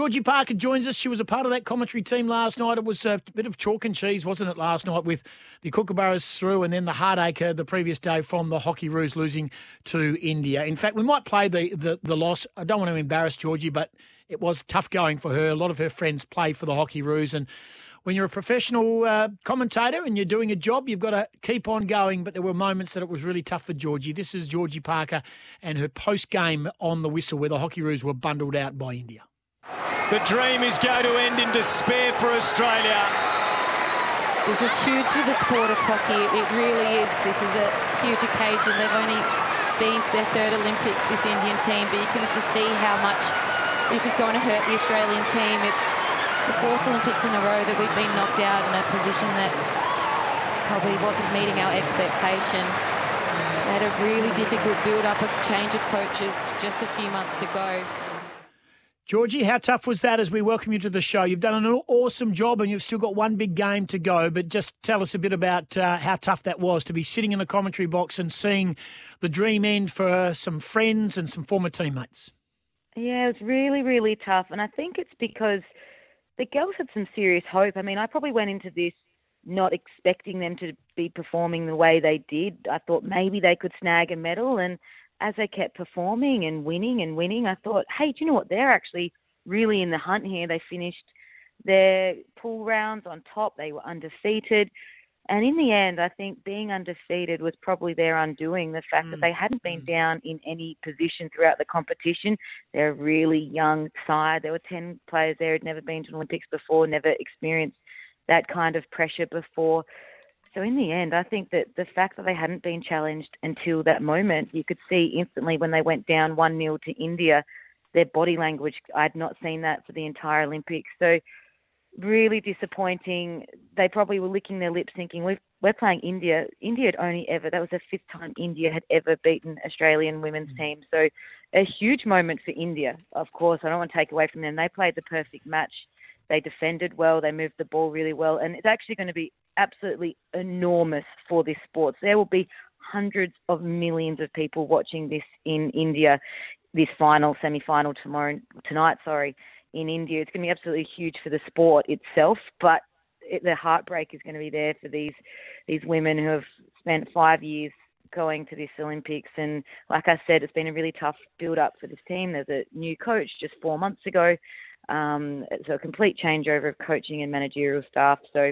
Georgie Parker joins us. She was a part of that commentary team last night. It was a bit of chalk and cheese, wasn't it, last night with the Kookaburras through and then the heartache the previous day from the Hockeyroos losing to India. In fact, we might play the, the, the loss. I don't want to embarrass Georgie, but it was tough going for her. A lot of her friends play for the Hockeyroos and when you're a professional uh, commentator and you're doing a job, you've got to keep on going. But there were moments that it was really tough for Georgie. This is Georgie Parker and her post game on the whistle where the Hockeyroos were bundled out by India. The dream is going to end in despair for Australia. This is huge for the sport of hockey. It really is. This is a huge occasion. They've only been to their third Olympics, this Indian team, but you can just see how much this is going to hurt the Australian team. It's the fourth Olympics in a row that we've been knocked out in a position that probably wasn't meeting our expectation. They had a really difficult build-up, a change of coaches just a few months ago. Georgie, how tough was that as we welcome you to the show? You've done an awesome job and you've still got one big game to go, but just tell us a bit about uh, how tough that was to be sitting in the commentary box and seeing the dream end for some friends and some former teammates. Yeah, it was really, really tough. And I think it's because – the girls had some serious hope. I mean, I probably went into this not expecting them to be performing the way they did. I thought maybe they could snag a medal, and as they kept performing and winning and winning, I thought, hey, do you know what? They're actually really in the hunt here. They finished their pool rounds on top. They were undefeated. And in the end, I think being undefeated was probably their undoing. The fact mm. that they hadn't been mm. down in any position throughout the competition. They're a really young side. There were 10 players there who'd never been to an Olympics before, never experienced that kind of pressure before. So in the end, I think that the fact that they hadn't been challenged until that moment, you could see instantly when they went down 1 0 to India, their body language. I'd not seen that for the entire Olympics. So really disappointing. They probably were licking their lips, thinking we're we're playing India. India had only ever that was the fifth time India had ever beaten Australian women's mm. team. So a huge moment for India. Of course, I don't want to take away from them. They played the perfect match. They defended well. They moved the ball really well, and it's actually going to be absolutely enormous for this sport. There will be hundreds of millions of people watching this in India, this final semi-final tomorrow tonight. Sorry in India. It's going to be absolutely huge for the sport itself, but it, the heartbreak is going to be there for these these women who have spent five years going to this Olympics. And like I said, it's been a really tough build up for this team. There's a new coach just four months ago. Um, so a complete changeover of coaching and managerial staff. So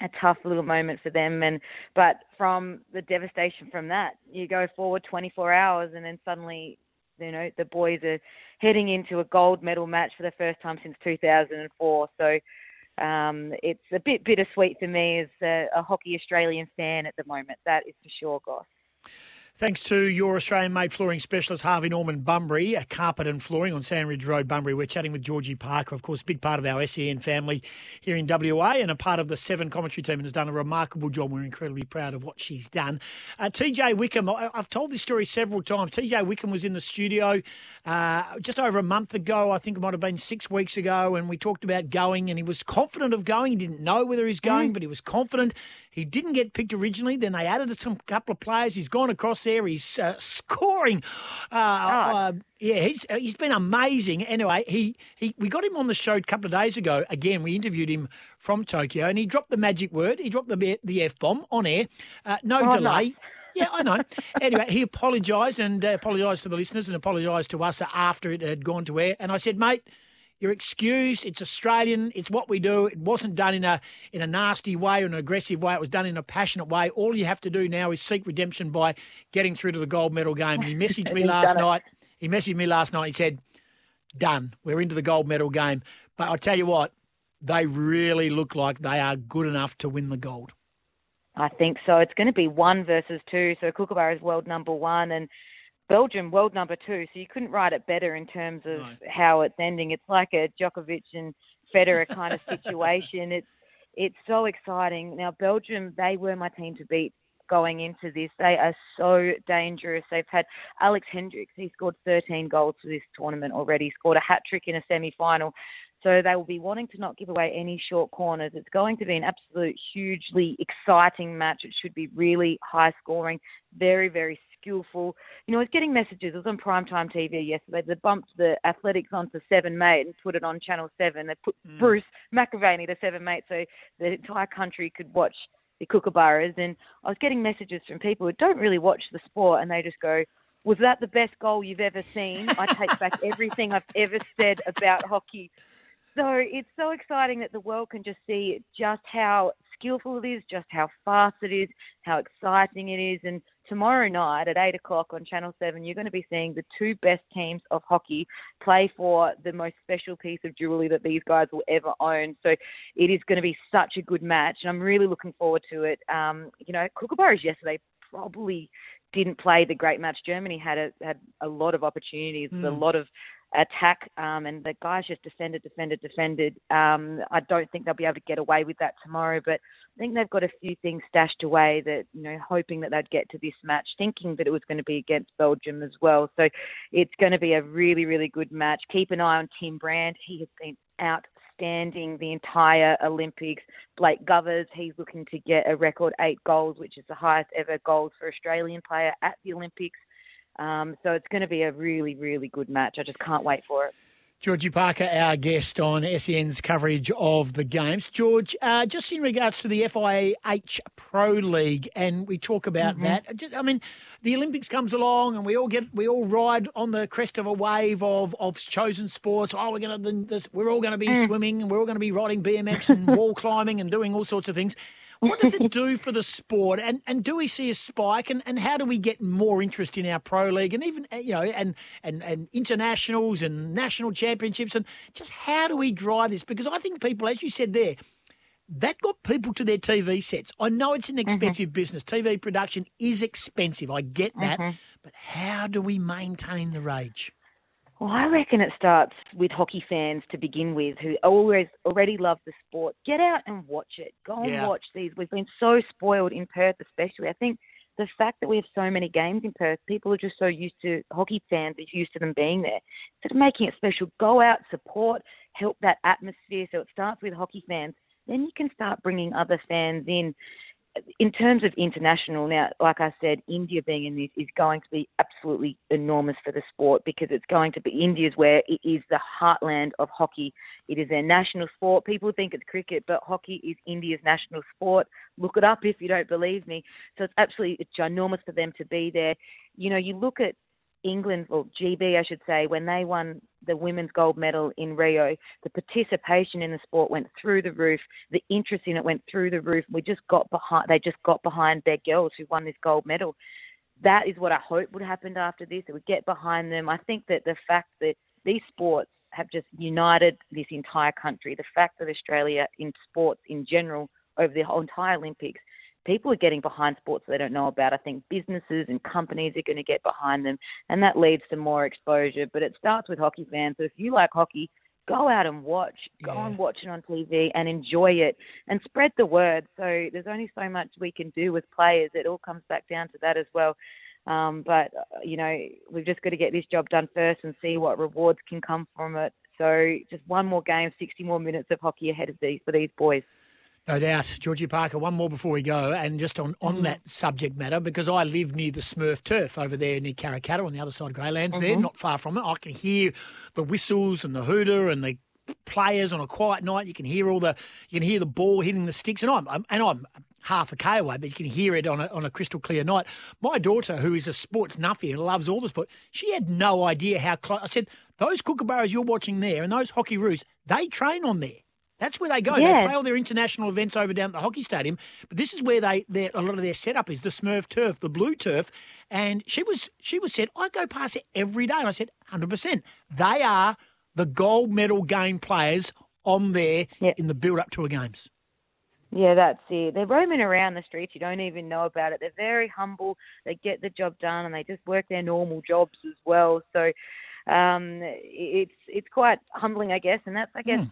a tough little moment for them. And but from the devastation from that, you go forward 24 hours, and then suddenly you know, the boys are heading into a gold medal match for the first time since 2004. So um, it's a bit bittersweet for me as a, a hockey Australian fan at the moment. That is for sure, Goss. Thanks to your Australian made flooring specialist, Harvey Norman Bunbury, a carpet and flooring on Sandridge Road, Bunbury. We're chatting with Georgie Parker, of course, big part of our SEN family here in WA and a part of the Seven commentary team and has done a remarkable job. We're incredibly proud of what she's done. Uh, TJ Wickham, I, have told this story several times. TJ Wickham was in the studio uh, just over a month ago. I think it might have been six weeks ago, and we talked about going, and he was confident of going. He didn't know whether he's going, mm. but he was confident. He didn't get picked originally. Then they added some couple of players. He's gone across there. He's uh, scoring. Uh, uh, yeah, he's uh, he's been amazing. Anyway, he, he we got him on the show a couple of days ago. Again, we interviewed him from Tokyo, and he dropped the magic word. He dropped the the f bomb on air. Uh, no oh, delay. No. Yeah, I know. anyway, he apologised and uh, apologised to the listeners and apologised to us after it had gone to air. And I said, mate, you're excused. It's Australian. It's what we do. It wasn't done in a in a nasty way or an aggressive way. It was done in a passionate way. All you have to do now is seek redemption by getting through to the gold medal game. And he messaged me last night. He messaged me last night. He said, "Done. We're into the gold medal game." But I tell you what, they really look like they are good enough to win the gold. I think so. It's going to be one versus two. So Kookaburra is world number one, and Belgium world number two, so you couldn't write it better in terms of no. how it's ending. It's like a Djokovic and Federer kind of situation. it's it's so exciting. Now Belgium, they were my team to beat going into this. They are so dangerous. They've had Alex Hendrickx, he scored 13 goals for this tournament already, scored a hat trick in a semi final. So they will be wanting to not give away any short corners. It's going to be an absolute hugely exciting match. It should be really high scoring, very, very skillful. You know, I was getting messages. It was on primetime TV yesterday. They bumped the athletics onto Seven Mate and put it on Channel Seven. They put mm. Bruce McAvaney to Seven Mate so the entire country could watch the kookaburras. And I was getting messages from people who don't really watch the sport, and they just go, "Was that the best goal you've ever seen?" I take back everything I've ever said about hockey. So it's so exciting that the world can just see just how skillful it is, just how fast it is, how exciting it is. And tomorrow night at 8 o'clock on Channel 7, you're going to be seeing the two best teams of hockey play for the most special piece of jewellery that these guys will ever own. So it is going to be such a good match, and I'm really looking forward to it. Um, you know, Kookaburras yesterday probably didn't play the great match. Germany had a, had a lot of opportunities, mm. a lot of attack, um, and the guys just defended, defended, defended. Um, I don't think they'll be able to get away with that tomorrow, but I think they've got a few things stashed away that, you know, hoping that they'd get to this match, thinking that it was going to be against Belgium as well. So it's going to be a really, really good match. Keep an eye on Tim Brand. He has been outstanding the entire Olympics. Blake Govers, he's looking to get a record eight goals, which is the highest ever goals for Australian player at the Olympics. Um, so it's going to be a really, really good match. I just can't wait for it. Georgie Parker, our guest on SEN's coverage of the games. George, uh, just in regards to the FIH Pro League, and we talk about mm-hmm. that. I mean, the Olympics comes along, and we all get we all ride on the crest of a wave of of chosen sports. Oh, we're gonna we're all going to be mm. swimming, and we're all going to be riding BMX and wall climbing and doing all sorts of things. What does it do for the sport? And and do we see a spike? And, and how do we get more interest in our pro league and even you know and and and internationals and national championships and just how do we drive this? Because I think people, as you said there, that got people to their TV sets. I know it's an mm-hmm. expensive mm-hmm. business. TV production is expensive. I get that. Mm-hmm. But how do we maintain the rage? Well, I reckon it starts with hockey fans to begin with, who always already love the sport. Get out and watch it. Go and yeah. watch these. We've been so spoiled in Perth, especially. I think the fact that we have so many games in Perth, people are just so used to hockey fans are used to them being there. Instead of making it special, go out, support, help that atmosphere. So it starts with hockey fans. Then you can start bringing other fans in in terms of international, now, like I said, India being in this is going to be absolutely enormous for the sport because it's going to be India's where it is the heartland of hockey. It is their national sport. People think it's cricket, but hockey is India's national sport. Look it up if you don't believe me. So it's absolutely it's ginormous for them to be there. You know, you look at England, or GB, I should say, when they won the women's gold medal in Rio, the participation in the sport went through the roof. The interest in it went through the roof. We just got behind. They just got behind their girls who won this gold medal. That is what I hope would happen after this. It would get behind them. I think that the fact that these sports have just united this entire country, the fact that Australia in sports in general over the whole entire Olympics people are getting behind sports they don't know about. I think businesses and companies are going to get behind them, and that leads to more exposure. But it starts with hockey fans. So if you like hockey, go out and watch. Go yeah. and watch it on TV and enjoy it and spread the word. So there's only so much we can do with players. It all comes back down to that as well. Um, but uh, you know, we've just got to get this job done first and see what rewards can come from it. So just one more game, 60 more minutes of hockey ahead of these for these boys. No doubt. Georgie Parker, one more before we go. And just on, on mm-hmm. that subject matter, because I live near the Smurf turf over there near Karrakatta on the other side of Graylands mm-hmm. there, not far from it. I can hear the whistles and the hooter and the players on a quiet night. You can hear all the you can hear the ball hitting the sticks, and I'm, I'm and I'm half a k away, but you can hear it on a on a crystal clear night. My daughter, who is a sports nuffy and loves all the sport, she had no idea how close. I said those kookaburras you're watching there and those hockey roos, they train on there. That's where they go. Yeah. They play all their international events over down at the hockey stadium. But this is where they a lot of their setup is the Smurf turf, the blue turf. And she was she was said, I go past it every day. And I said, hundred percent. They are the gold medal game players on there yep. in the build up to a games. Yeah, that's it. They're roaming around the streets. You don't even know about it. They're very humble. They get the job done, and they just work their normal jobs as well. So um, it's it's quite humbling, I guess. And that's, I guess, mm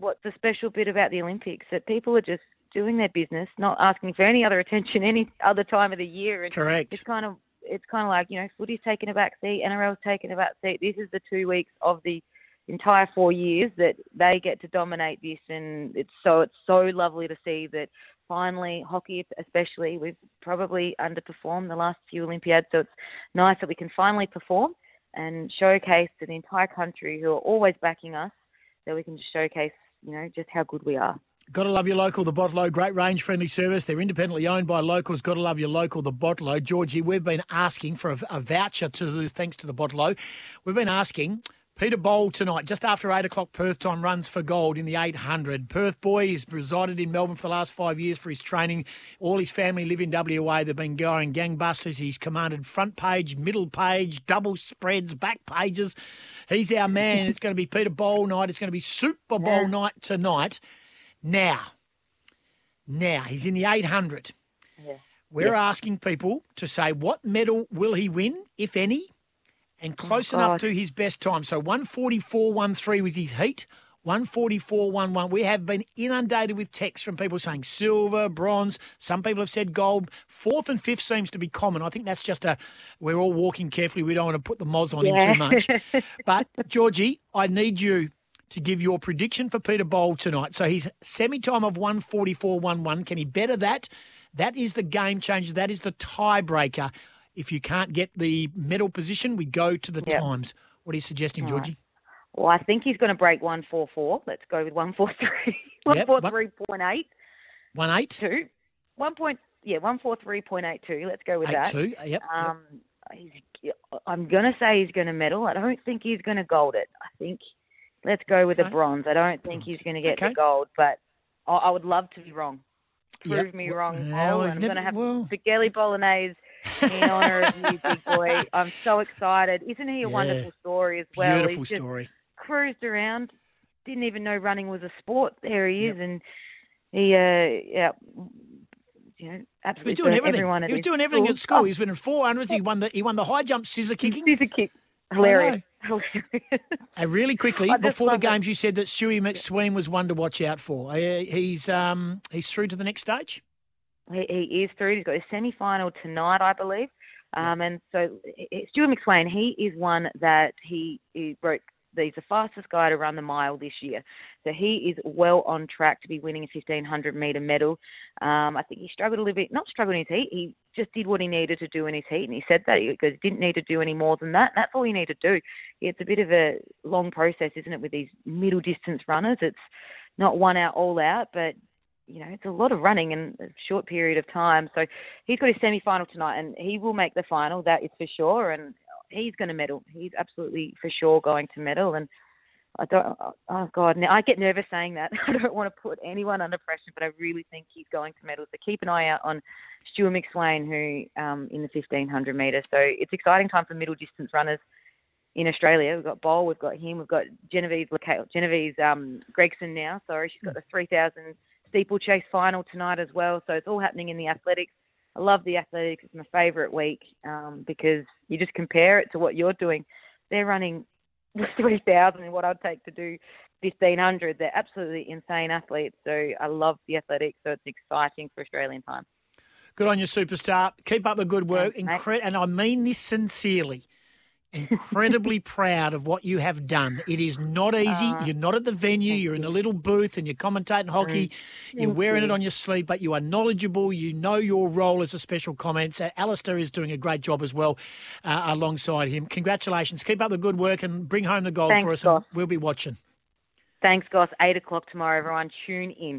what's the special bit about the Olympics that people are just doing their business, not asking for any other attention any other time of the year. And Correct. It's kind of it's kind of like you know, footy's taking a back seat, NRL's taking a back seat. This is the two weeks of the entire four years that they get to dominate this, and it's so it's so lovely to see that finally, hockey especially, we've probably underperformed the last few Olympiads, so it's nice that we can finally perform and showcase to the entire country who are always backing us that we can just showcase, you know, just how good we are. Got to love your local, the Bottle-O. Great range, friendly service. They're independently owned by locals. Got to love your local, the Bottle-O. Georgie, we've been asking for a, a voucher to thanks to the Bottle-O. We've been asking Peter Bol tonight, just after 8 o'clock Perth time, runs for gold in the 800. Perth boy, he's resided in Melbourne for the last five years for his training. All his family live in WA. They've been going gangbusters. He's commanded front page, middle page, double spreads, back pages. He's our man. it's going to be Peter Bol night. It's going to be Super Bowl yeah. night tonight. Now, now, he's in the 800. Yeah. We're yeah. asking people to say what medal will he win, if any? And oh, close oh, enough to his best time. So 144.13 was his heat. 144.11. We have been inundated with texts from people saying silver, bronze. Some people have said gold. Fourth and fifth seems to be common. I think that's just a, we're all walking carefully. We don't want to put the moz on yeah. him too much. but, Georgie, I need you to give your prediction for Peter Bol tonight. So his semi time of 144.11. Can he better that? That is the game changer. That is the tiebreaker. If you can't get the medal position, we go to the yep. times. What are you suggesting, All Georgie? Right. Well, I think he's going to break 144. Let's go with 143. Yep. 143.8. 1 8? 2. 1 point, yeah, 143.82. Let's go with Eight that. Two. Yep. Um, yep. I'm going to say he's going to medal. I don't think he's going to gold it. I think let's go with okay. the bronze. I don't think he's going to get okay. the gold, but I, I, would love to be wrong. Prove yep. me wrong. Well, I'm going to have well... spaghetti bolognese in honor of you, big boy. I'm so excited. Isn't he a yeah. wonderful story as well? Beautiful He's story. Cruised around, didn't even know running was a sport. There he is, yep. and he, uh, yeah, you know, absolutely. He was doing everything. He was doing everything school. at school. Oh. He's winning four hundreds. He won the he won the high jump scissor kicking. Scissor kick. Hilarious. Really quickly, before the games, it. you said that Stewie McSweyn was one to watch out for. Uh, he's um, he's through to the next stage. He, he is through. He's got a semi final tonight, I believe. Um, and so Stewart McSweyn, he is one that he, he broke. He's the fastest guy to run the mile this year, so he is well on track to be winning a 1500 meter medal. Um, I think he struggled a little bit, not struggled in his heat. He just did what he needed to do in his heat, and he said that he didn't need to do any more than that. That's all you need to do. It's a bit of a long process, isn't it, with these middle distance runners? It's not one out, all out, but you know, it's a lot of running in a short period of time. So he's got his semi final tonight and he will make the final, that is for sure. And he's going to medal. He's absolutely for sure going to medal. And I don't, oh God, now I get nervous saying that. I don't want to put anyone under pressure, but I really think he's going to medal. So keep an eye out on Stewart McSweyn, who um, in the 1500 metres. So it's exciting time for middle distance runners in Australia. We've got Bol, we've got him, we've got Genevieve, Genevieve um, Gregson now. Sorry, she's got the 3000 steeplechase final tonight as well. So it's all happening in the athletics. I love the athletics. It's my favourite week um, because you just compare it to what you're doing. They're running 3,000 and what I'd take to do 1,500. They're absolutely insane athletes. So I love the athletics. So it's exciting for Australian time. Good on you, superstar. Keep up the good work. Incre- and I mean this sincerely incredibly proud of what you have done. It is not easy. Uh, you're not at the venue. You're in a little booth and you're commentating hockey. You're wearing it on your sleeve, but you are knowledgeable. You know your role as a special comments. Uh, Alistair is doing a great job as well uh, alongside him. Congratulations. Keep up the good work and bring home the gold Thanks, for us. Goss. We'll be watching. Thanks, Goss. 8 o'clock tomorrow, everyone. Tune in.